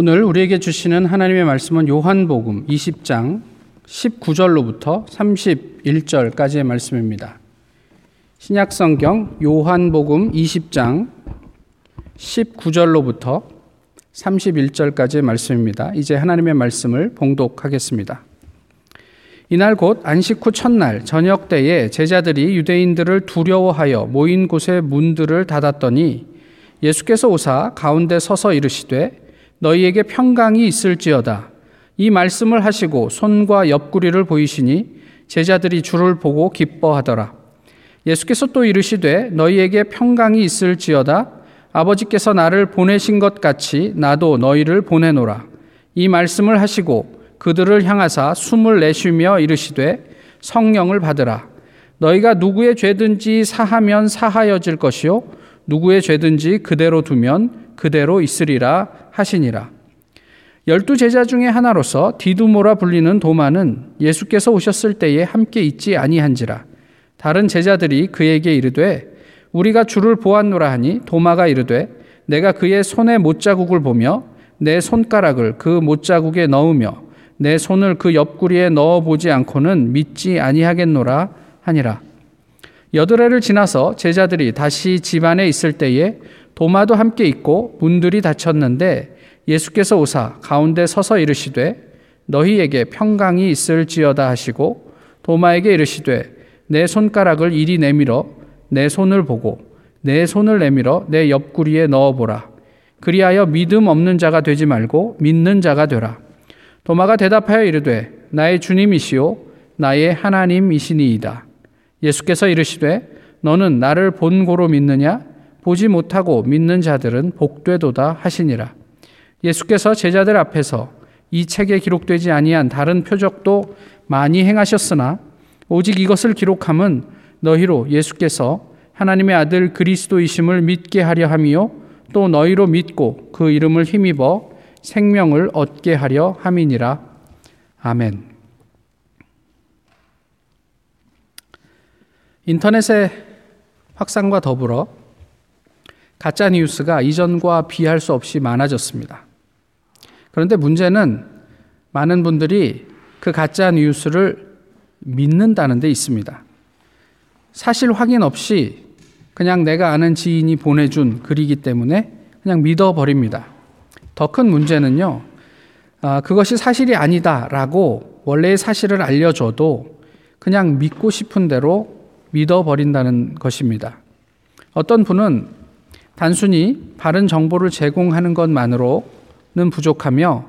오늘 우리에게 주시는 하나님의 말씀은 요한복음 20장 19절로부터 31절까지의 말씀입니다. 신약성경 요한복음 20장 19절로부터 31절까지의 말씀입니다. 이제 하나님의 말씀을 봉독하겠습니다. 이날 곧 안식 후 첫날 저녁 때에 제자들이 유대인들을 두려워하여 모인 곳의 문들을 닫았더니 예수께서 오사 가운데 서서 이르시되 너희에게 평강이 있을지어다. 이 말씀을 하시고 손과 옆구리를 보이시니 제자들이 주를 보고 기뻐하더라. 예수께서 또 이르시되 너희에게 평강이 있을지어다. 아버지께서 나를 보내신 것 같이 나도 너희를 보내노라. 이 말씀을 하시고 그들을 향하사 숨을 내쉬며 이르시되 성령을 받으라. 너희가 누구의 죄든지 사하면 사하여질 것이요 누구의 죄든지 그대로 두면 그대로 있으리라 하시니라. 열두 제자 중에 하나로서 디두모라 불리는 도마는 예수께서 오셨을 때에 함께 있지 아니한지라. 다른 제자들이 그에게 이르되 우리가 주를 보았노라 하니 도마가 이르되 내가 그의 손에 못자국을 보며 내 손가락을 그 못자국에 넣으며 내 손을 그 옆구리에 넣어 보지 않고는 믿지 아니하겠노라 하니라. 여드레를 지나서 제자들이 다시 집안에 있을 때에 도마도 함께 있고 문들이 닫혔는데 예수께서 오사 가운데 서서 이르시되 너희에게 평강이 있을지어다 하시고 도마에게 이르시되 내 손가락을 이리 내밀어 내 손을 보고 내 손을 내밀어 내 옆구리에 넣어보라. 그리하여 믿음 없는 자가 되지 말고 믿는 자가 되라. 도마가 대답하여 이르되 나의 주님이시요 나의 하나님이시니이다. 예수께서 이르시되 너는 나를 본고로 믿느냐 보지 못하고 믿는 자들은 복되도다 하시니라. 예수께서 제자들 앞에서 이 책에 기록되지 아니한 다른 표적도 많이 행하셨으나 오직 이것을 기록함은 너희로 예수께서 하나님의 아들 그리스도이심을 믿게 하려 함이요 또 너희로 믿고 그 이름을 힘입어 생명을 얻게 하려 함이니라. 아멘. 인터넷의 확산과 더불어 가짜 뉴스가 이전과 비할 수 없이 많아졌습니다. 그런데 문제는 많은 분들이 그 가짜 뉴스를 믿는다는 데 있습니다. 사실 확인 없이 그냥 내가 아는 지인이 보내준 글이기 때문에 그냥 믿어버립니다. 더 큰 문제는요, 아, 그것이 사실이 아니다라고 원래의 사실을 알려줘도 그냥 믿고 싶은 대로 믿어버린다는 것입니다. 어떤 분은 단순히 바른 정보를 제공하는 것만으로는 부족하며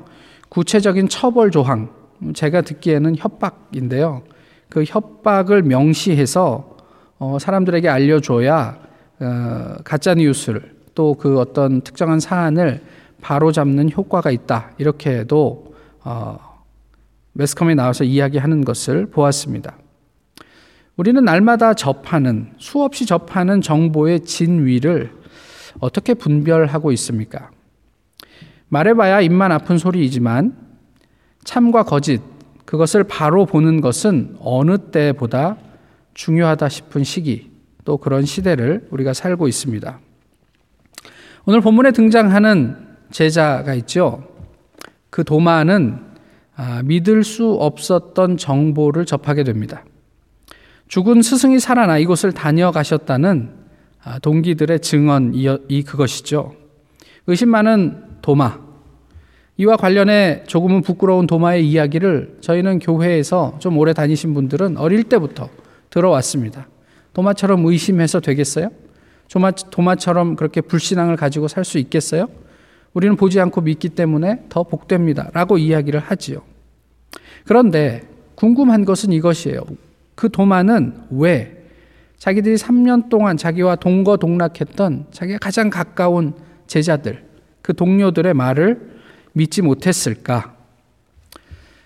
구체적인 처벌 조항, 제가 듣기에는 협박인데요. 그 협박을 명시해서 어, 사람들에게 알려줘야 어, 가짜 뉴스를 또 그 어떤 특정한 사안을 바로 잡는 효과가 있다. 이렇게도 어, 매스컴에 나와서 이야기하는 것을 보았습니다. 우리는 날마다 접하는 수없이 접하는 정보의 진위를 어떻게 분별하고 있습니까? 말해봐야 입만 아픈 소리이지만 참과 거짓, 그것을 바로 보는 것은 어느 때보다 중요하다 싶은 시기, 또 그런 시대를 우리가 살고 있습니다. 오늘 본문에 등장하는 제자가 있죠. 그 도마는 아, 믿을 수 없었던 정보를 접하게 됩니다. 죽은 스승이 살아나 이곳을 다녀가셨다는 아, 동기들의 증언 이 그것이죠. 의심 많은 도마. 이와 관련해 조금은 부끄러운 도마의 이야기를 저희는 교회에서 좀 오래 다니신 분들은 어릴 때부터 들어왔습니다. 도마처럼 의심해서 되겠어요? 도마, 도마처럼 그렇게 불신앙을 가지고 살 수 있겠어요? 우리는 보지 않고 믿기 때문에 더 복됩니다. 라고 이야기를 하지요. 그런데 궁금한 것은 이것이에요. 그 도마는 왜 자기들이 3년 동안 자기와 동거동락했던 자기가 가장 가까운 제자들, 그 동료들의 말을 믿지 못했을까?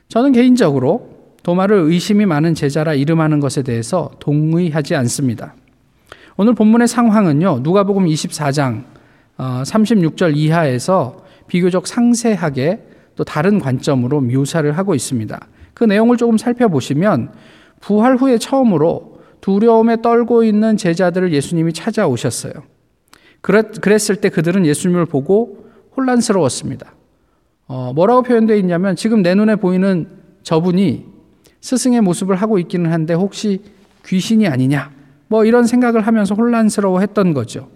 저는 개인적으로 도마를 의심이 많은 제자라 이름하는 것에 대해서 동의하지 않습니다. 오늘 본문의 상황은요, 누가복음 24장 36절 어, 이하에서 비교적 상세하게 또 다른 관점으로 묘사를 하고 있습니다. 그 내용을 조금 살펴보시면 부활 후에 처음으로 두려움에 떨고 있는 제자들을 예수님이 찾아오셨어요. 그랬, 그랬을 때 그들은 예수님을 보고 혼란스러웠습니다. 어, 뭐라고 표현되어 있냐면 지금 내 눈에 보이는 저분이 스승의 모습을 하고 있기는 한데 혹시 귀신이 아니냐? 뭐 이런 생각을 하면서 혼란스러워 했던 거죠.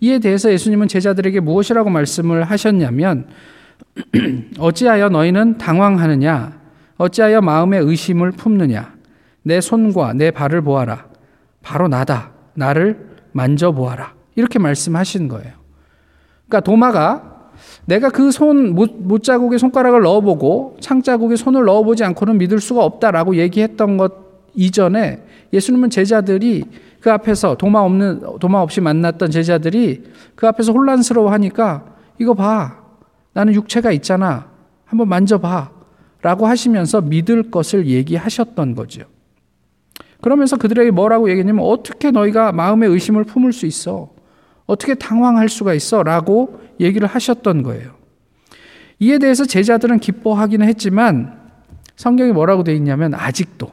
이에 대해서 예수님은 제자들에게 무엇이라고 말씀을 하셨냐면 어찌하여 너희는 당황하느냐? 어찌하여 마음의 의심을 품느냐? 내 손과 내 발을 보아라. 바로 나다. 나를 만져보아라. 이렇게 말씀하신 거예요. 그러니까 도마가 내가 그 손 못자국에 손가락을 넣어보고 창자국에 손을 넣어보지 않고는 믿을 수가 없다라고 얘기했던 것 이전에 예수님은 제자들이 그 앞에서 도마 없는 도마 없이 만났던 제자들이 그 앞에서 혼란스러워 하니까 이거 봐 나는 육체가 있잖아 한번 만져봐 라고 하시면서 믿을 것을 얘기하셨던 거죠. 그러면서 그들에게 뭐라고 얘기했냐면 어떻게 너희가 마음의 의심을 품을 수 있어? 어떻게 당황할 수가 있어? 라고 얘기를 하셨던 거예요. 이에 대해서 제자들은 기뻐하기는 했지만 성경이 뭐라고 되어 있냐면 아직도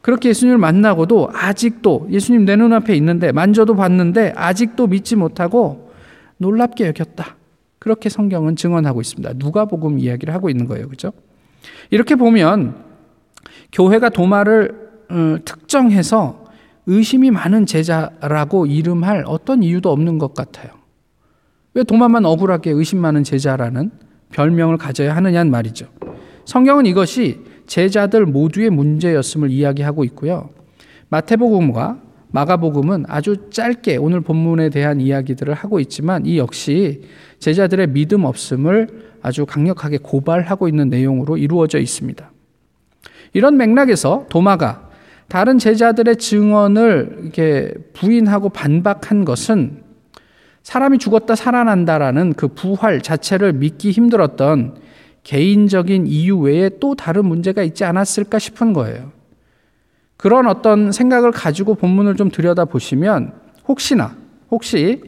그렇게 예수님을 만나고도 아직도 예수님 내 눈앞에 있는데 만져도 봤는데 아직도 믿지 못하고 놀랍게 여겼다. 그렇게 성경은 증언하고 있습니다. 누가복음 이야기를 하고 있는 거예요. 그죠? 이렇게 보면 교회가 도마를 어, 특정해서 의심이 많은 제자라고 이름할 어떤 이유도 없는 것 같아요. 왜 도마만 억울하게 의심 많은 제자라는 별명을 가져야 하느냐는 말이죠. 성경은 이것이 제자들 모두의 문제였음을 이야기하고 있고요. 마태복음과 마가복음은 아주 짧게 오늘 본문에 대한 이야기들을 하고 있지만 이 역시 제자들의 믿음 없음을 아주 강력하게 고발하고 있는 내용으로 이루어져 있습니다. 이런 맥락에서 도마가 다른 제자들의 증언을 이렇게 부인하고 반박한 것은 사람이 죽었다 살아난다라는 그 부활 자체를 믿기 힘들었던 개인적인 이유 외에 또 다른 문제가 있지 않았을까 싶은 거예요. 그런 어떤 생각을 가지고 본문을 좀 들여다 보시면 혹시나 혹시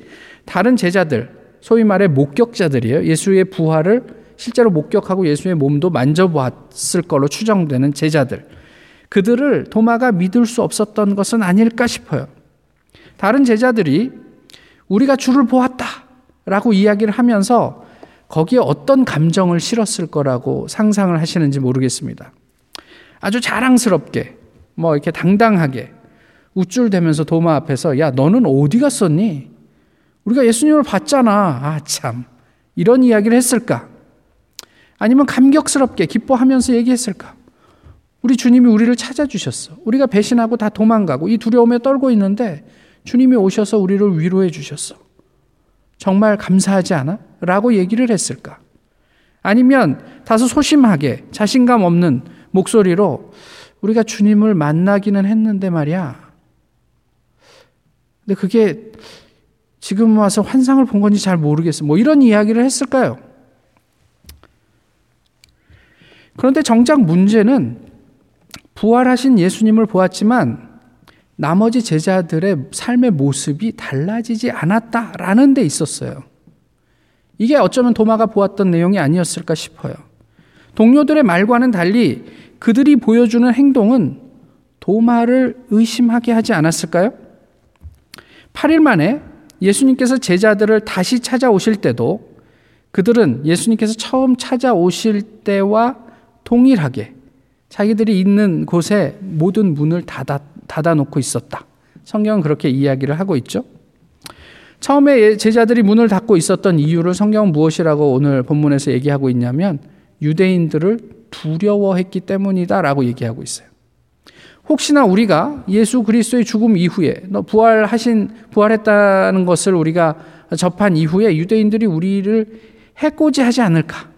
다른 제자들 소위 말해 목격자들이에요. 예수의 부활을 실제로 목격하고 예수의 몸도 만져보았을 걸로 추정되는 제자들. 그들을 도마가 믿을 수 없었던 것은 아닐까 싶어요. 다른 제자들이 우리가 주를 보았다 라고 이야기를 하면서 거기에 어떤 감정을 실었을 거라고 상상을 하시는지 모르겠습니다. 아주 자랑스럽게, 뭐 이렇게 당당하게 우쭐대면서 도마 앞에서 야, 너는 어디 갔었니? 우리가 예수님을 봤잖아. 아, 참. 이런 이야기를 했을까? 아니면 감격스럽게 기뻐하면서 얘기했을까? 우리 주님이 우리를 찾아주셨어. 우리가 배신하고 다 도망가고 이 두려움에 떨고 있는데 주님이 오셔서 우리를 위로해 주셨어. 정말 감사하지 않아? 라고 얘기를 했을까? 아니면 다소 소심하게 자신감 없는 목소리로 우리가 주님을 만나기는 했는데 말이야. 근데 그게 지금 와서 환상을 본 건지 잘 모르겠어. 뭐 이런 이야기를 했을까요? 그런데 정작 문제는 부활하신 예수님을 보았지만 나머지 제자들의 삶의 모습이 달라지지 않았다라는 데 있었어요. 이게 어쩌면 도마가 보았던 내용이 아니었을까 싶어요. 동료들의 말과는 달리 그들이 보여주는 행동은 도마를 의심하게 하지 않았을까요? 8일 만에 예수님께서 제자들을 다시 찾아오실 때도 그들은 예수님께서 처음 찾아오실 때와 동일하게 자기들이 있는 곳에 모든 문을 닫아, 닫아놓고 있었다. 성경은 그렇게 이야기를 하고 있죠. 처음에 제자들이 문을 닫고 있었던 이유를 성경은 무엇이라고 오늘 본문에서 얘기하고 있냐면 유대인들을 두려워했기 때문이다라고 얘기하고 있어요. 혹시나 우리가 예수 그리스도의 죽음 이후에 너 부활하신 부활했다는 것을 우리가 접한 이후에 유대인들이 우리를 해코지하지 않을까?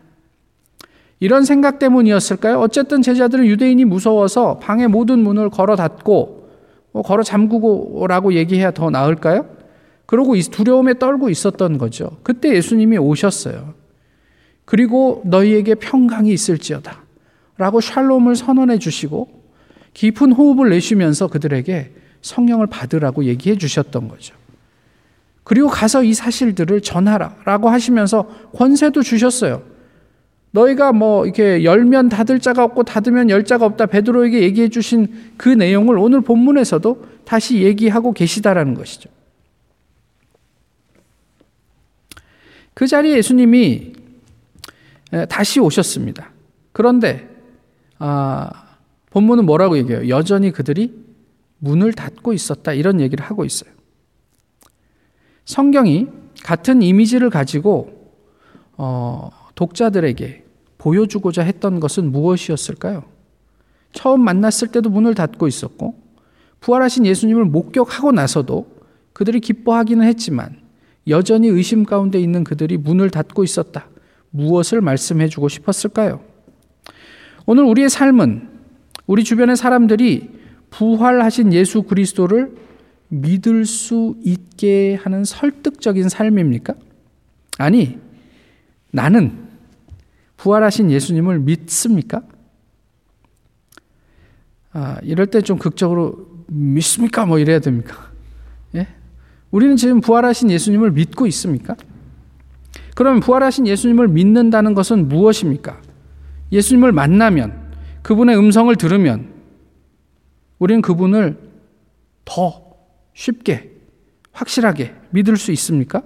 이런 생각 때문이었을까요? 어쨌든 제자들은 유대인이 무서워서 방의 모든 문을 걸어 닫고 뭐 걸어 잠그고라고 얘기해야 더 나을까요? 그러고 두려움에 떨고 있었던 거죠. 그때 예수님이 오셨어요. 그리고 너희에게 평강이 있을지어다. 라고 샬롬을 선언해 주시고 깊은 호흡을 내쉬면서 그들에게 성령을 받으라고 얘기해 주셨던 거죠. 그리고 가서 이 사실들을 전하라. 라고 하시면서 권세도 주셨어요. 너희가 뭐 이렇게 열면 닫을 자가 없고 닫으면 열 자가 없다. 베드로에게 얘기해 주신 그 내용을 오늘 본문에서도 다시 얘기하고 계시다라는 것이죠. 그 자리에 예수님이 다시 오셨습니다. 그런데 아, 본문은 뭐라고 얘기해요? 여전히 그들이 문을 닫고 있었다 이런 얘기를 하고 있어요. 성경이 같은 이미지를 가지고 어, 독자들에게 보여주고자 했던 것은 무엇이었을까요? 처음 만났을 때도 문을 닫고 있었고 부활하신 예수님을 목격하고 나서도 그들이 기뻐하기는 했지만 여전히 의심 가운데 있는 그들이 문을 닫고 있었다. 무엇을 말씀해 주고 싶었을까요? 오늘 우리의 삶은 우리 주변의 사람들이 부활하신 예수 그리스도를 믿을 수 있게 하는 설득적인 삶입니까? 아니, 나는 부활하신 예수님을 믿습니까? 아, 이럴 때 좀 극적으로 믿습니까? 뭐 이래야 됩니까? 예? 우리는 지금 부활하신 예수님을 믿고 있습니까? 그러면 부활하신 예수님을 믿는다는 것은 무엇입니까? 예수님을 만나면 그분의 음성을 들으면 우리는 그분을 더 쉽게 확실하게 믿을 수 있습니까?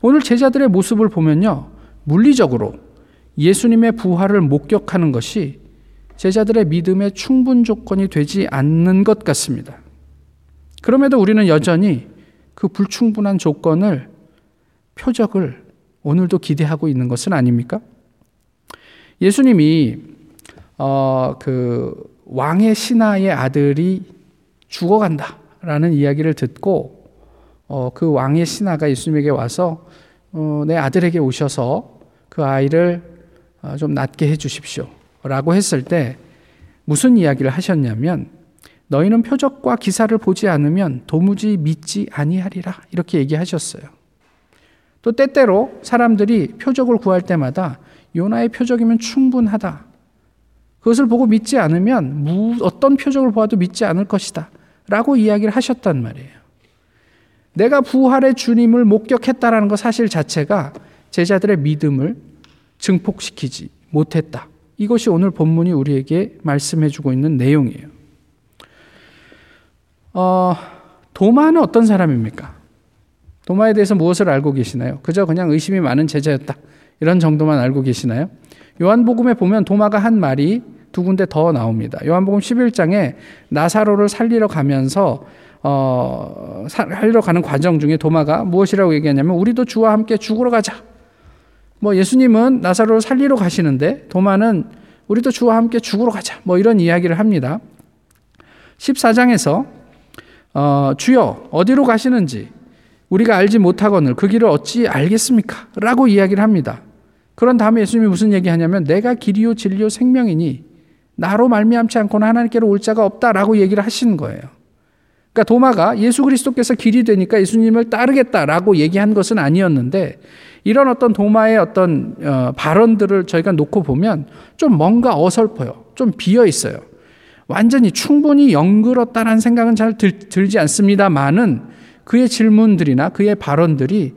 오늘 제자들의 모습을 보면요. 물리적으로 예수님의 부활을 목격하는 것이 제자들의 믿음의 충분 조건이 되지 않는 것 같습니다. 그럼에도 우리는 여전히 그 불충분한 조건을 표적을 오늘도 기대하고 있는 것은 아닙니까? 예수님이 어, 그 왕의 신하의 아들이 죽어간다라는 이야기를 듣고 어, 그 왕의 신하가 예수님에게 와서 어, 내 아들에게 오셔서 그 아이를 어, 좀 낫게 해 주십시오. 라고 했을 때 무슨 이야기를 하셨냐면 너희는 표적과 기사를 보지 않으면 도무지 믿지 아니하리라 이렇게 얘기하셨어요. 또 때때로 사람들이 표적을 구할 때마다 요나의 표적이면 충분하다. 그것을 보고 믿지 않으면 어떤 표적을 보아도 믿지 않을 것이다. 라고 이야기를 하셨단 말이에요. 내가 부활의 주님을 목격했다라는 것 사실 자체가 제자들의 믿음을 증폭시키지 못했다. 이것이 오늘 본문이 우리에게 말씀해 주고 있는 내용이에요. 어, 도마는 어떤 사람입니까? 도마에 대해서 무엇을 알고 계시나요? 그저 그냥 의심이 많은 제자였다. 이런 정도만 알고 계시나요? 요한복음에 보면 도마가 한 말이 두 군데 더 나옵니다. 요한복음 11장에 나사로를 살리러 가면서 어, 살리러 가는 과정 중에 도마가 무엇이라고 얘기하냐면 우리도 주와 함께 죽으러 가자. 뭐 예수님은 나사로를 살리러 가시는데 도마는 우리도 주와 함께 죽으러 가자. 뭐 이런 이야기를 합니다. 14장에서 어, 주여 어디로 가시는지 우리가 알지 못하거늘 그 길을 어찌 알겠습니까? 라고 이야기를 합니다. 그런 다음에 예수님이 무슨 얘기하냐면 내가 길이요 진리요 생명이니 나로 말미암지 않고는 하나님께로 올 자가 없다라고 얘기를 하시는 거예요. 그러니까 도마가 예수 그리스도께서 길이 되니까 예수님을 따르겠다라고 얘기한 것은 아니었는데 이런 어떤 도마의 어떤 어, 발언들을 저희가 놓고 보면 좀 뭔가 어설퍼요. 좀 비어 있어요. 완전히 충분히 영그럽다는 생각은 잘 들, 들지 않습니다만은 그의 질문들이나 그의 발언들이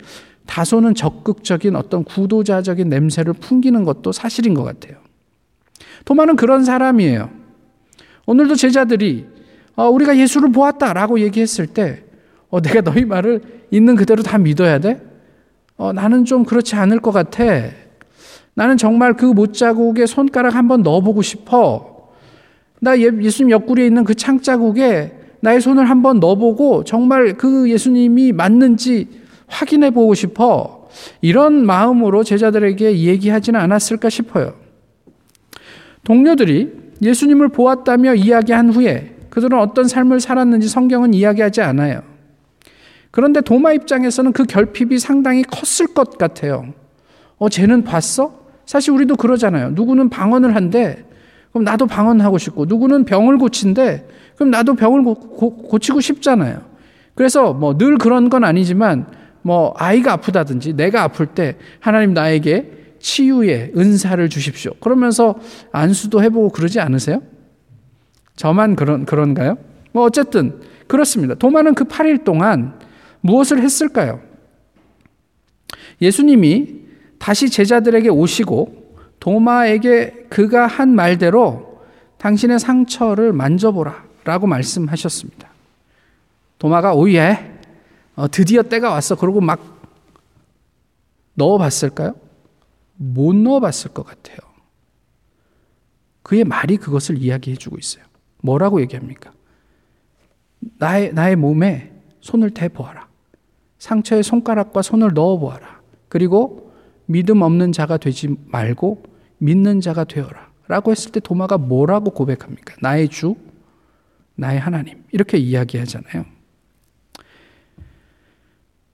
다소는 적극적인 어떤 구도자적인 냄새를 풍기는 것도 사실인 것 같아요. 도마는 그런 사람이에요. 오늘도 제자들이 어, 우리가 예수를 보았다라고 얘기했을 때 어, 내가 너희 말을 있는 그대로 다 믿어야 돼? 어, 나는 좀 그렇지 않을 것 같아. 나는 정말 그 못자국에 손가락 한번 넣어보고 싶어. 나 예, 예수님 옆구리에 있는 그 창자국에 나의 손을 한번 넣어보고 정말 그 예수님이 맞는지 확인해 보고 싶어. 이런 마음으로 제자들에게 얘기하지는 않았을까 싶어요. 동료들이 예수님을 보았다며 이야기한 후에 그들은 어떤 삶을 살았는지 성경은 이야기하지 않아요. 그런데 도마 입장에서는 그 결핍이 상당히 컸을 것 같아요. 어, 쟤는 봤어? 사실 우리도 그러잖아요. 누구는 방언을 한대. 그럼 나도 방언하고 싶고, 누구는 병을 고친대. 그럼 나도 병을 고, 고 치고 싶잖아요. 그래서 뭐 늘 그런 건 아니지만, 뭐 아이가 아프다든지 내가 아플 때 하나님 나에게 치유의 은사를 주십시오. 그러면서 안수도 해보고 그러지 않으세요? 저만 그런, 그런가요? 뭐 어쨌든 그렇습니다. 도마는 그 8일 동안 무엇을 했을까요? 예수님이 다시 제자들에게 오시고 도마에게 그가 한 말대로 당신의 상처를 만져보라 라고 말씀하셨습니다. 도마가 오예, 어, 드디어 때가 왔어. 그러고 막 넣어봤을까요? 못 넣어봤을 것 같아요. 그의 말이 그것을 이야기해 주고 있어요. 뭐라고 얘기합니까? 나의, 나의 몸에 손을 대보아라. 상처에 손가락과 손을 넣어보아라. 그리고 믿음 없는 자가 되지 말고 믿는 자가 되어라. 라고 했을 때 도마가 뭐라고 고백합니까? 나의 주, 나의 하나님. 이렇게 이야기하잖아요.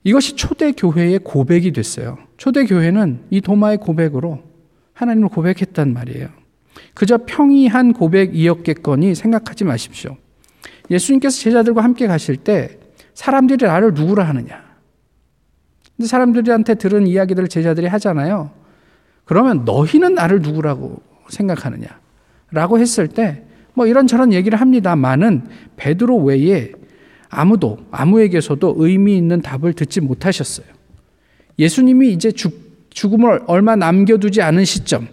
이것이 초대교회의 고백이 됐어요. 초대교회는 이 도마의 고백으로 하나님을 고백했단 말이에요. 그저 평이한 고백이었겠거니 생각하지 마십시오. 예수님께서 제자들과 함께 가실 때 사람들이 나를 누구라 하느냐. 근데 사람들한테 들은 이야기들을 제자들이 하잖아요. 그러면 너희는 나를 누구라고 생각하느냐? 라고 했을 때 뭐 이런저런 얘기를 합니다만은 베드로 외에 아무도 아무에게서도 의미 있는 답을 듣지 못하셨어요. 예수님이 이제 죽, 죽음을 얼마 남겨두지 않은 시점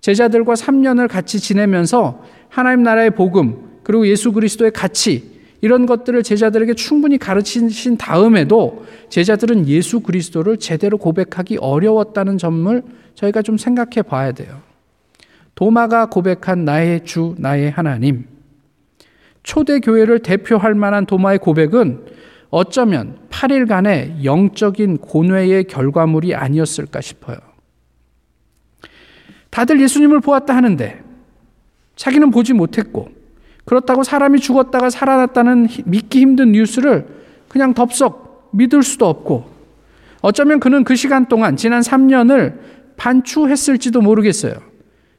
제자들과 3년을 같이 지내면서 하나님 나라의 복음 그리고 예수 그리스도의 가치 이런 것들을 제자들에게 충분히 가르치신 다음에도 제자들은 예수 그리스도를 제대로 고백하기 어려웠다는 점을 저희가 좀 생각해 봐야 돼요. 도마가 고백한 나의 주, 나의 하나님. 초대교회를 대표할 만한 도마의 고백은 어쩌면 8일간의 영적인 고뇌의 결과물이 아니었을까 싶어요. 다들 예수님을 보았다 하는데 자기는 보지 못했고 그렇다고 사람이 죽었다가 살아났다는 믿기 힘든 뉴스를 그냥 덥석 믿을 수도 없고 어쩌면 그는 그 시간 동안 지난 3년을 반추했을지도 모르겠어요.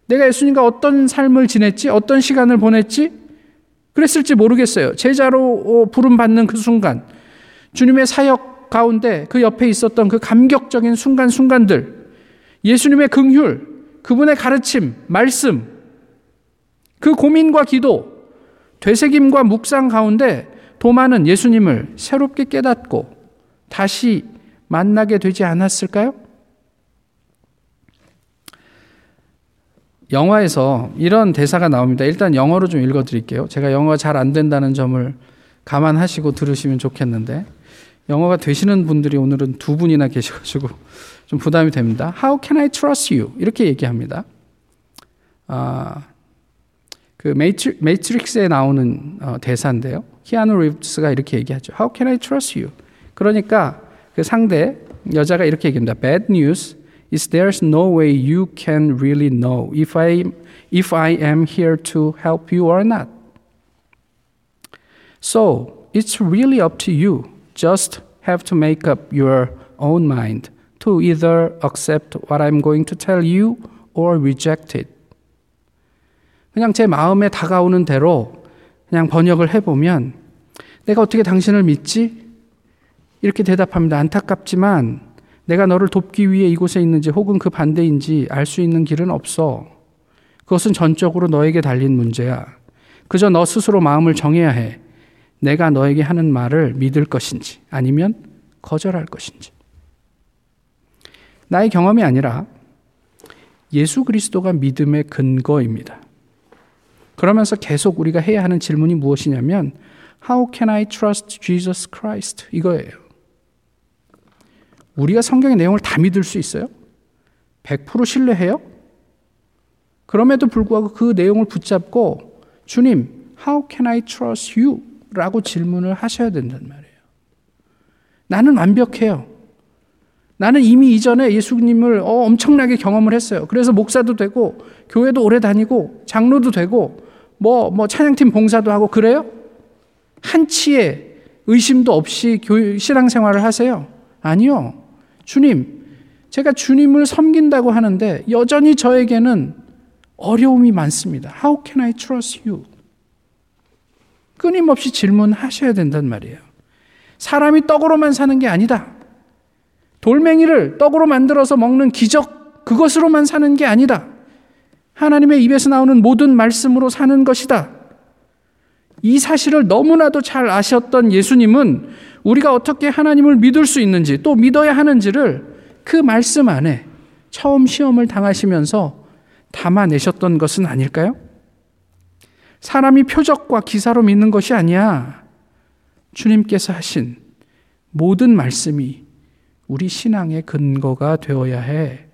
내가 예수님과 어떤 삶을 지냈지? 어떤 시간을 보냈지? 그랬을지 모르겠어요. 제자로 부름 받는 그 순간 주님의 사역 가운데 그 옆에 있었던 그 감격적인 순간순간들 예수님의 긍휼 그분의 가르침, 말씀, 그 고민과 기도, 되새김과 묵상 가운데 도마는 예수님을 새롭게 깨닫고 다시 만나게 되지 않았을까요? 영화에서 이런 대사가 나옵니다. 일단 영어로 좀 읽어 드릴게요. 제가 영어가 잘 안 된다는 점을 감안하시고 들으시면 좋겠는데 영어가 되시는 분들이 오늘은 두 분이나 계셔가지고 좀 부담이 됩니다. How can I trust you? 이렇게 얘기합니다. 아, 그 메이트리, 메이트릭스에 나오는 어, 대사인데요. 키아누 리브스가 이렇게 얘기하죠. How can I trust you? 그러니까 그 상대 여자가 이렇게 얘기합니다. Bad news is there's no way you can really know if I if I am here to help you or not. So it's really up to you. Just have to make up your own mind. to either accept what I'm going to tell you or reject it. 그냥 제 마음에 다가오는 대로 그냥 번역을 해보면 내가 어떻게 당신을 믿지? 이렇게 대답합니다. 안타깝지만 내가 너를 돕기 위해 이곳에 있는지 혹은 그 반대인지 알 수 있는 길은 없어. 그것은 전적으로 너에게 달린 문제야. 그저 너 스스로 마음을 정해야 해. 내가 너에게 하는 말을 믿을 것인지 아니면 거절할 것인지. 나의 경험이 아니라 예수 그리스도가 믿음의 근거입니다. 그러면서 계속 우리가 해야 하는 질문이 무엇이냐면 How can I trust Jesus Christ? 이거예요. 우리가 성경의 내용을 다 믿을 수 있어요? 100% 신뢰해요? 그럼에도 불구하고 그 내용을 붙잡고 주님, How can I trust you? 라고 질문을 하셔야 된단 말이에요. 나는 완벽해요. 나는 이미 이전에 예수님을 어, 엄청나게 경험을 했어요. 그래서 목사도 되고 교회도 오래 다니고 장로도 되고 뭐, 뭐 찬양팀 봉사도 하고 그래요? 한치의 의심도 없이 교, 신앙생활을 하세요? 아니요. 주님, 제가 주님을 섬긴다고 하는데 여전히 저에게는 어려움이 많습니다. How can I trust you? 끊임없이 질문하셔야 된단 말이에요. 사람이 떡으로만 사는 게 아니다. 돌멩이를 떡으로 만들어서 먹는 기적, 그것으로만 사는 게 아니다. 하나님의 입에서 나오는 모든 말씀으로 사는 것이다. 이 사실을 너무나도 잘 아셨던 예수님은 우리가 어떻게 하나님을 믿을 수 있는지 또 믿어야 하는지를 그 말씀 안에 처음 시험을 당하시면서 담아내셨던 것은 아닐까요? 사람이 표적과 기사로 믿는 것이 아니야. 주님께서 하신 모든 말씀이 우리 신앙의 근거가 되어야 해.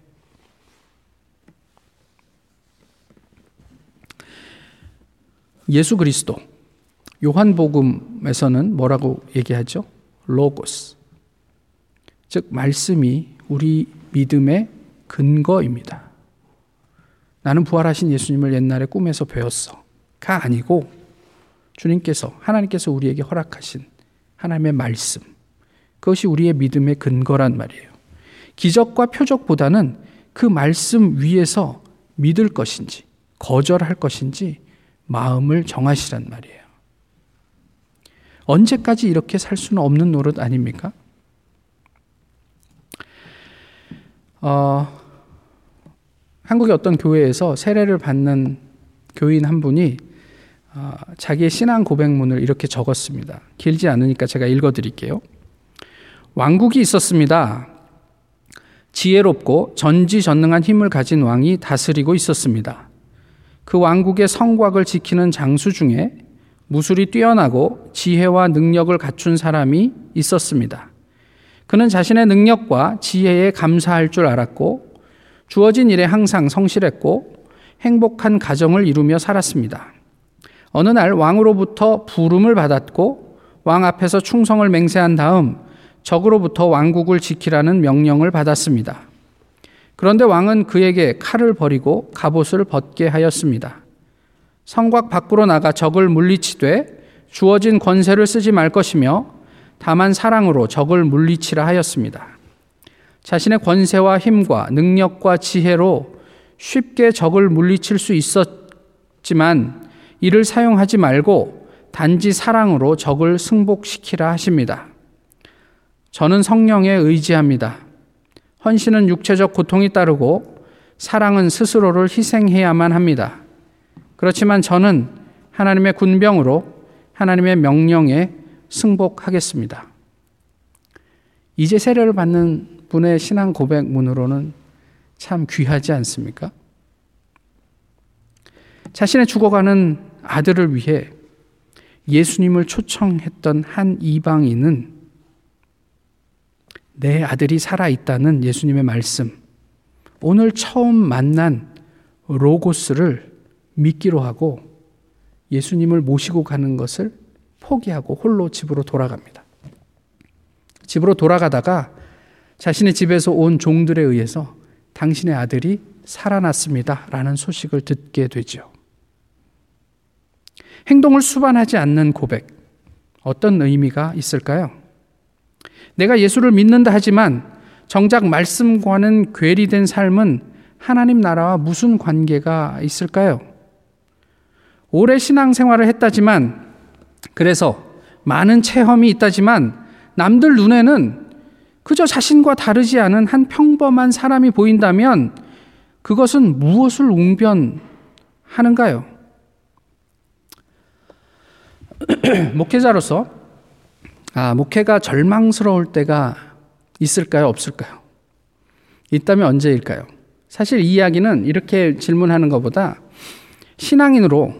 예수 그리스도 요한복음에서는 뭐라고 얘기하죠? 로고스. 즉 말씀이 우리 믿음의 근거입니다. 나는 부활하신 예수님을 옛날에 꿈에서 배웠어. 가 아니고 주님께서, 하나님께서 우리에게 허락하신 하나님의 말씀. 그것이 우리의 믿음의 근거란 말이에요. 기적과 표적보다는 그 말씀 위에서 믿을 것인지, 거절할 것인지 마음을 정하시란 말이에요. 언제까지 이렇게 살 수는 없는 노릇 아닙니까? 어, 한국의 어떤 교회에서 세례를 받는 교인 한 분이 어, 자기의 신앙 고백문을 이렇게 적었습니다. 길지 않으니까 제가 읽어 드릴게요. 왕국이 있었습니다. 지혜롭고 전지전능한 힘을 가진 왕이 다스리고 있었습니다. 그 왕국의 성곽을 지키는 장수 중에 무술이 뛰어나고 지혜와 능력을 갖춘 사람이 있었습니다. 그는 자신의 능력과 지혜에 감사할 줄 알았고 주어진 일에 항상 성실했고 행복한 가정을 이루며 살았습니다. 어느 날 왕으로부터 부름을 받았고 왕 앞에서 충성을 맹세한 다음 적으로부터 왕국을 지키라는 명령을 받았습니다. 그런데 왕은 그에게 칼을 버리고 갑옷을 벗게 하였습니다. 성곽 밖으로 나가 적을 물리치되 주어진 권세를 쓰지 말 것이며 다만 사랑으로 적을 물리치라 하였습니다. 자신의 권세와 힘과 능력과 지혜로 쉽게 적을 물리칠 수 있었지만 이를 사용하지 말고 단지 사랑으로 적을 승복시키라 하십니다. 저는 성령에 의지합니다. 헌신은 육체적 고통이 따르고 사랑은 스스로를 희생해야만 합니다. 그렇지만 저는 하나님의 군병으로 하나님의 명령에 승복하겠습니다. 이제 세례를 받는 분의 신앙 고백문으로는 참 귀하지 않습니까? 자신의 죽어가는 아들을 위해 예수님을 초청했던 한 이방인은 내 아들이 살아있다는 예수님의 말씀, 오늘 처음 만난 로고스를 믿기로 하고 예수님을 모시고 가는 것을 포기하고 홀로 집으로 돌아갑니다. 집으로 돌아가다가 자신의 집에서 온 종들에 의해서 당신의 아들이 살아났습니다. 라는 소식을 듣게 되죠. 행동을 수반하지 않는 고백. 어떤 의미가 있을까요? 내가 예수를 믿는다 하지만 정작 말씀과는 괴리된 삶은 하나님 나라와 무슨 관계가 있을까요? 오래 신앙생활을 했다지만 그래서 많은 체험이 있다지만 남들 눈에는 그저 자신과 다르지 않은 한 평범한 사람이 보인다면 그것은 무엇을 웅변하는가요? 목회자로서 아, 목회가 절망스러울 때가 있을까요? 없을까요? 있다면 언제일까요? 사실 이 이야기는 이렇게 질문하는 것보다 신앙인으로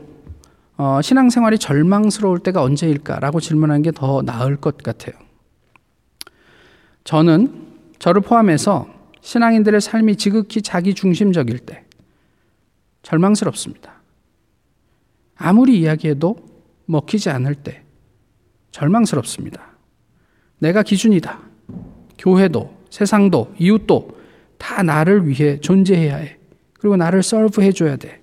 어, 신앙생활이 절망스러울 때가 언제일까라고 질문하는 게 더 나을 것 같아요. 저는 저를 포함해서 신앙인들의 삶이 지극히 자기 중심적일 때 절망스럽습니다. 아무리 이야기해도 먹히지 않을 때 절망스럽습니다. 내가 기준이다. 교회도, 세상도, 이웃도 다 나를 위해 존재해야 해. 그리고 나를 서브해 줘야 돼.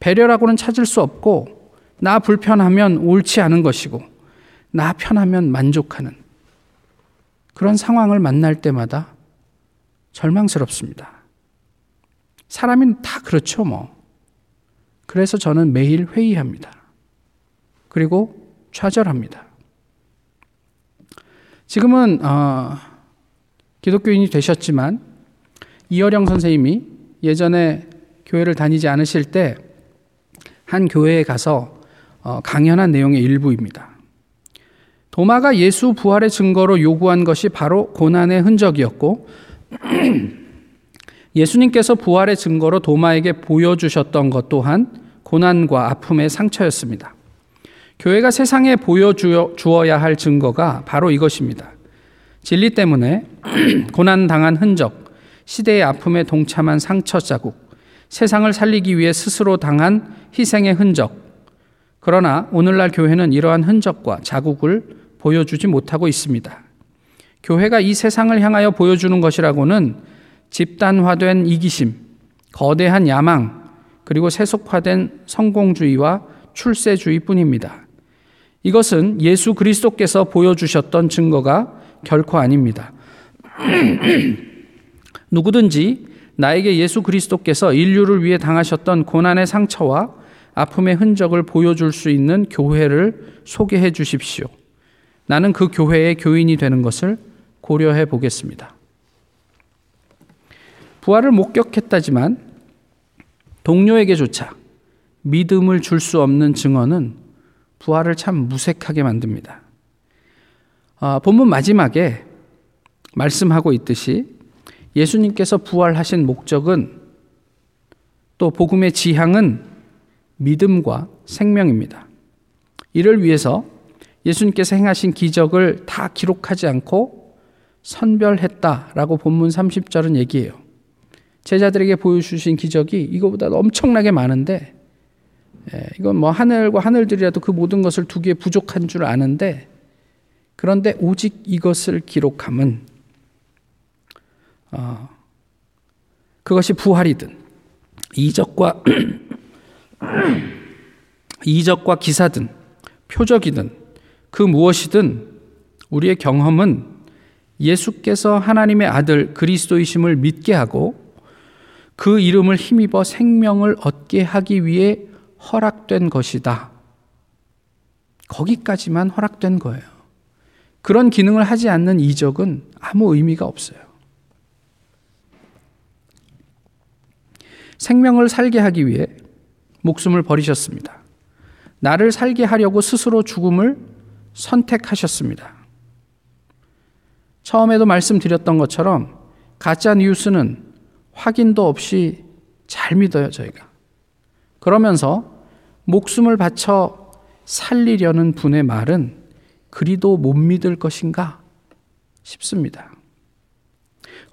배려라고는 찾을 수 없고, 나 불편하면 옳지 않은 것이고, 나 편하면 만족하는 그런 상황을 만날 때마다 절망스럽습니다. 사람은 다 그렇죠, 뭐. 그래서 저는 매일 회의합니다. 그리고 좌절합니다. 지금은 어, 기독교인이 되셨지만 이어령 선생님이 예전에 교회를 다니지 않으실 때 한 교회에 가서 어, 강연한 내용의 일부입니다. 도마가 예수 부활의 증거로 요구한 것이 바로 고난의 흔적이었고 예수님께서 부활의 증거로 도마에게 보여주셨던 것 또한 고난과 아픔의 상처였습니다. 교회가 세상에 보여주어야 할 증거가 바로 이것입니다. 진리 때문에 고난 당한 흔적, 시대의 아픔에 동참한 상처 자국, 세상을 살리기 위해 스스로 당한 희생의 흔적, 그러나 오늘날 교회는 이러한 흔적과 자국을 보여주지 못하고 있습니다. 교회가 이 세상을 향하여 보여주는 것이라고는 집단화된 이기심, 거대한 야망, 그리고 세속화된 성공주의와 출세주의 뿐입니다. 이것은 예수 그리스도께서 보여주셨던 증거가 결코 아닙니다. 누구든지 나에게 예수 그리스도께서 인류를 위해 당하셨던 고난의 상처와 아픔의 흔적을 보여줄 수 있는 교회를 소개해 주십시오. 나는 그 교회의 교인이 되는 것을 고려해 보겠습니다. 부활을 목격했다지만 동료에게조차 믿음을 줄 수 없는 증언은 부활을 참 무색하게 만듭니다. 아, 본문 마지막에 말씀하고 있듯이 예수님께서 부활하신 목적은 또 복음의 지향은 믿음과 생명입니다. 이를 위해서 예수님께서 행하신 기적을 다 기록하지 않고 선별했다라고 본문 30절은 얘기해요. 제자들에게 보여주신 기적이 이거보다 엄청나게 많은데, 예, 이건 뭐 하늘과 하늘들이라도 그 모든 것을 두기에 부족한 줄 아는데, 그런데 오직 이것을 기록함은, 어, 그것이 부활이든, 이적과 이적과 기사든 표적이든 그 무엇이든 우리의 경험은 예수께서 하나님의 아들 그리스도이심을 믿게 하고 그 이름을 힘입어 생명을 얻게 하기 위해 허락된 것이다. 거기까지만 허락된 거예요. 그런 기능을 하지 않는 이적은 아무 의미가 없어요. 생명을 살게 하기 위해 목숨을 버리셨습니다. 나를 살게 하려고 스스로 죽음을 선택하셨습니다. 처음에도 말씀드렸던 것처럼 가짜 뉴스는 확인도 없이 잘 믿어요, 저희가. 그러면서 목숨을 바쳐 살리려는 분의 말은 그리도 못 믿을 것인가 싶습니다.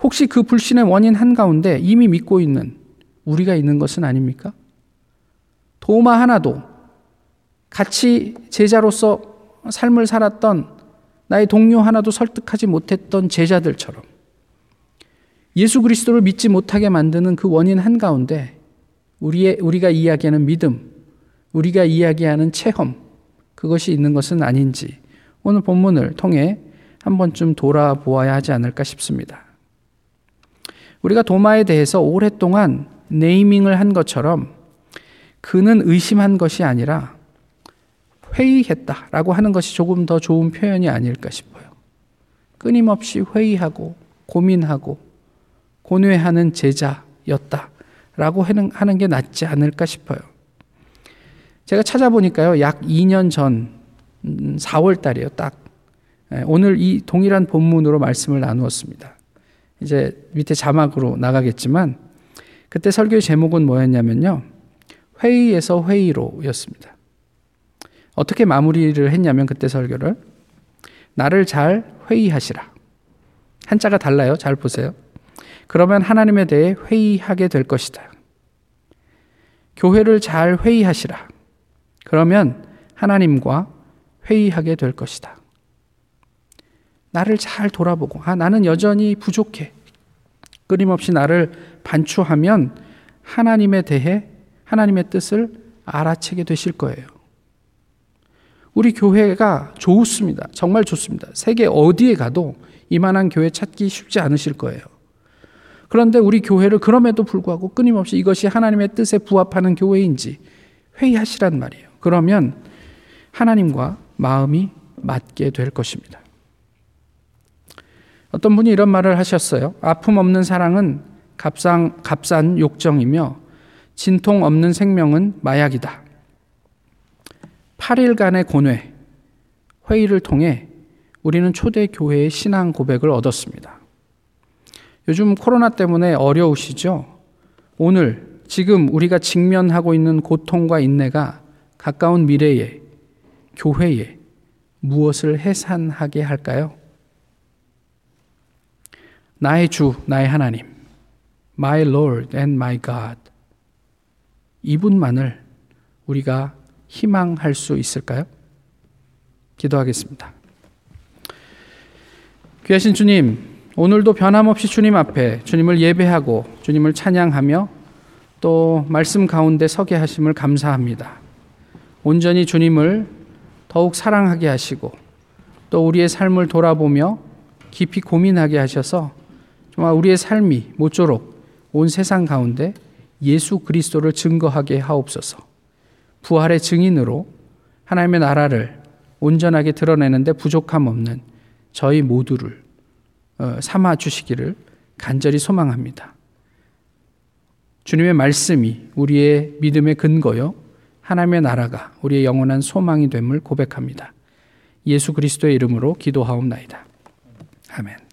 혹시 그 불신의 원인 한가운데 이미 믿고 있는 우리가 있는 것은 아닙니까? 도마 하나도 같이 제자로서 삶을 살았던 나의 동료 하나도 설득하지 못했던 제자들처럼 예수 그리스도를 믿지 못하게 만드는 그 원인 한가운데 우리의 우리가 이야기하는 믿음, 우리가 이야기하는 체험 그것이 있는 것은 아닌지 오늘 본문을 통해 한 번쯤 돌아보아야 하지 않을까 싶습니다. 우리가 도마에 대해서 오랫동안 네이밍을 한 것처럼 그는 의심한 것이 아니라 회의했다 라고 하는 것이 조금 더 좋은 표현이 아닐까 싶어요. 끊임없이 회의하고 고민하고 고뇌하는 제자였다 라고 하는 게 낫지 않을까 싶어요. 제가 찾아보니까요, 약 2년 전 4월 음, 달이에요, 딱. 예, 오늘 이 동일한 본문으로 말씀을 나누었습니다. 이제 밑에 자막으로 나가겠지만, 그때 설교의 제목은 뭐였냐면요. 회의에서 회의로 였습니다. 어떻게 마무리를 했냐면 그때 설교를 나를 잘 회의하시라. 한자가 달라요. 잘 보세요. 그러면 하나님에 대해 회의하게 될 것이다. 교회를 잘 회의하시라. 그러면 하나님과 회의하게 될 것이다. 나를 잘 돌아보고, 아, 나는 여전히 부족해. 끊임없이 나를 반추하면 하나님에 대해 하나님의 뜻을 알아채게 되실 거예요. 우리 교회가 좋습니다. 정말 좋습니다. 세계 어디에 가도 이만한 교회 찾기 쉽지 않으실 거예요. 그런데 우리 교회를 그럼에도 불구하고 끊임없이 이것이 하나님의 뜻에 부합하는 교회인지 회의하시란 말이에요. 그러면 하나님과 마음이 맞게 될 것입니다. 어떤 분이 이런 말을 하셨어요. 아픔 없는 사랑은 값상, 값싼 욕정이며 진통 없는 생명은 마약이다. 8일간의 고뇌, 회의를 통해 우리는 초대 교회의 신앙 고백을 얻었습니다. 요즘 코로나 때문에 어려우시죠? 오늘, 지금 우리가 직면하고 있는 고통과 인내가 가까운 미래에, 교회에 무엇을 해산하게 할까요? 나의 주, 나의 하나님, my Lord and my God. 이분만을 우리가 희망할 수 있을까요? 기도하겠습니다. 귀하신 주님, 오늘도 변함없이 주님 앞에 주님을 예배하고 주님을 찬양하며 또 말씀 가운데 서게 하심을 감사합니다. 온전히 주님을 더욱 사랑하게 하시고 또 우리의 삶을 돌아보며 깊이 고민하게 하셔서 정말 우리의 삶이 모쪼록 온 세상 가운데 예수 그리스도를 증거하게 하옵소서. 부활의 증인으로 하나님의 나라를 온전하게 드러내는데 부족함 없는 저희 모두를 어, 삼아 주시기를 간절히 소망합니다. 주님의 말씀이 우리의 믿음의 근거요. 하나님의 나라가 우리의 영원한 소망이 됨을 고백합니다. 예수 그리스도의 이름으로 기도하옵나이다. 아멘.